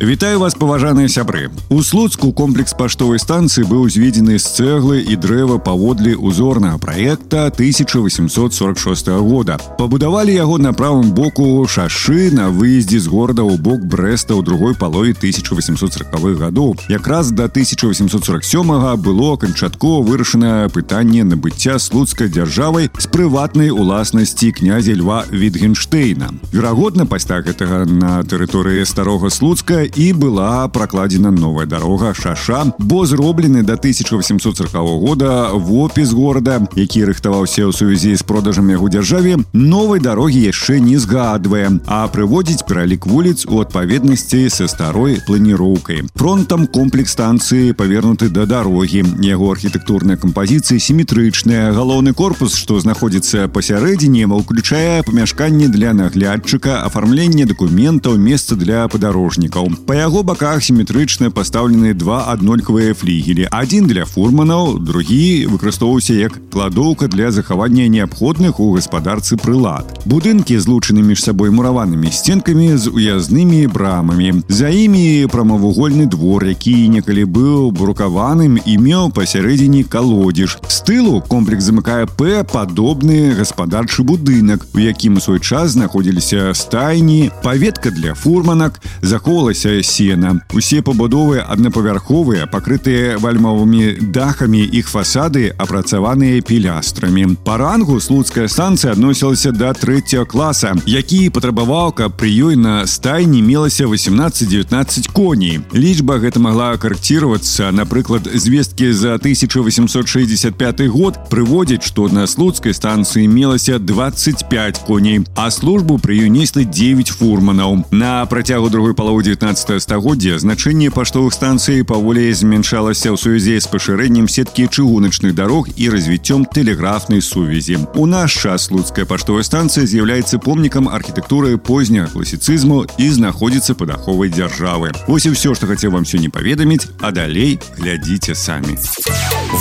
Вітаю вас паважаныя сябры у слуцку комплекс паштовай станцыі быў узведзены з цэглы і дрэва паводле узорнага праекта 1846 года пабудавалі яго на правым боку шашы на выездзе з горада ў бок брэста ў другой палове 1840х гадоў якраз да 1847 было канчаткова вырашана пытанне набыцця слуцкай дзяржавай з прыватнай уласнасці князя льва витгенштейна верагодна пасля гэтага на тэрыторыі старога слуцка і была пракладзена новая дарога шаша бо зроблены до 1840 года в опіс горада які рыхтаваўся ў сувязі з продажам яго дзяржаве новай дарогі яшчэ не згадвае а прыводзіць пералік вуліц у адпаведнасці са старой планіроўкай фронтам комплекс станцыі павернуты да дарогі яго архітэктурная кампазіцыі сіметрычная галоўны корпус што знаходзіцца пасярэдзіне уключае памяшканне для наглядчыка афармлення дакументаў месца для падарожнікаў Па яго баках сіметрычна пастаўлены два аднолькавыя флігелі. Адзін для фурманаў, другі выкарыстоўваўся як кладоўка для захавання неабходных у гаспадарцы прылад. Будынкі злучаны між сабой мураванымі сценкамі з уязнымі брамамі. За імі прамавугольны двор, які некалі быў брукаваным і меў пасярэдзіне калодзеж. З тылу комплекс замыкае П падобны гаспадарчы будынак, у якім у свой час знаходзіліся стайні, паветка для фурманак, захоўвалася палілася сена. Усе пабудовы аднапавярховыя, пакрытыя вальмавымі дахамі іх фасады апрацаваныя пілястрамі. Па рангу слуцкая станцыя адносілася да трэцяга класа, які патрабаваў, каб пры ёй на стайні мелася 18-19 коней. Лічба гэта магла карэкціравацца, напрыклад, звесткі за 1865 год прыводзяць, што на слуцкай станцыі мелася 25 коней, а службу пры ёй неслі 9 фурманаў. На працягу другой паловы 19 19 стагоддзя значэнне паштовых станцый паволей змяншалася ў сувязі з пашырэннем сеткі чыгуначных дарог і развіццём тэлеграфнай сувязі. У наш час луцкая паштовая станцыя з'яўляецца помнікам архітэктуры позняга класіцызму і знаходзіцца пад аховай дзяржавы. Вось і ўсё, што хацеў вам сёння паведаміць, а далей глядзіце самі.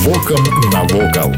Вокам навокал.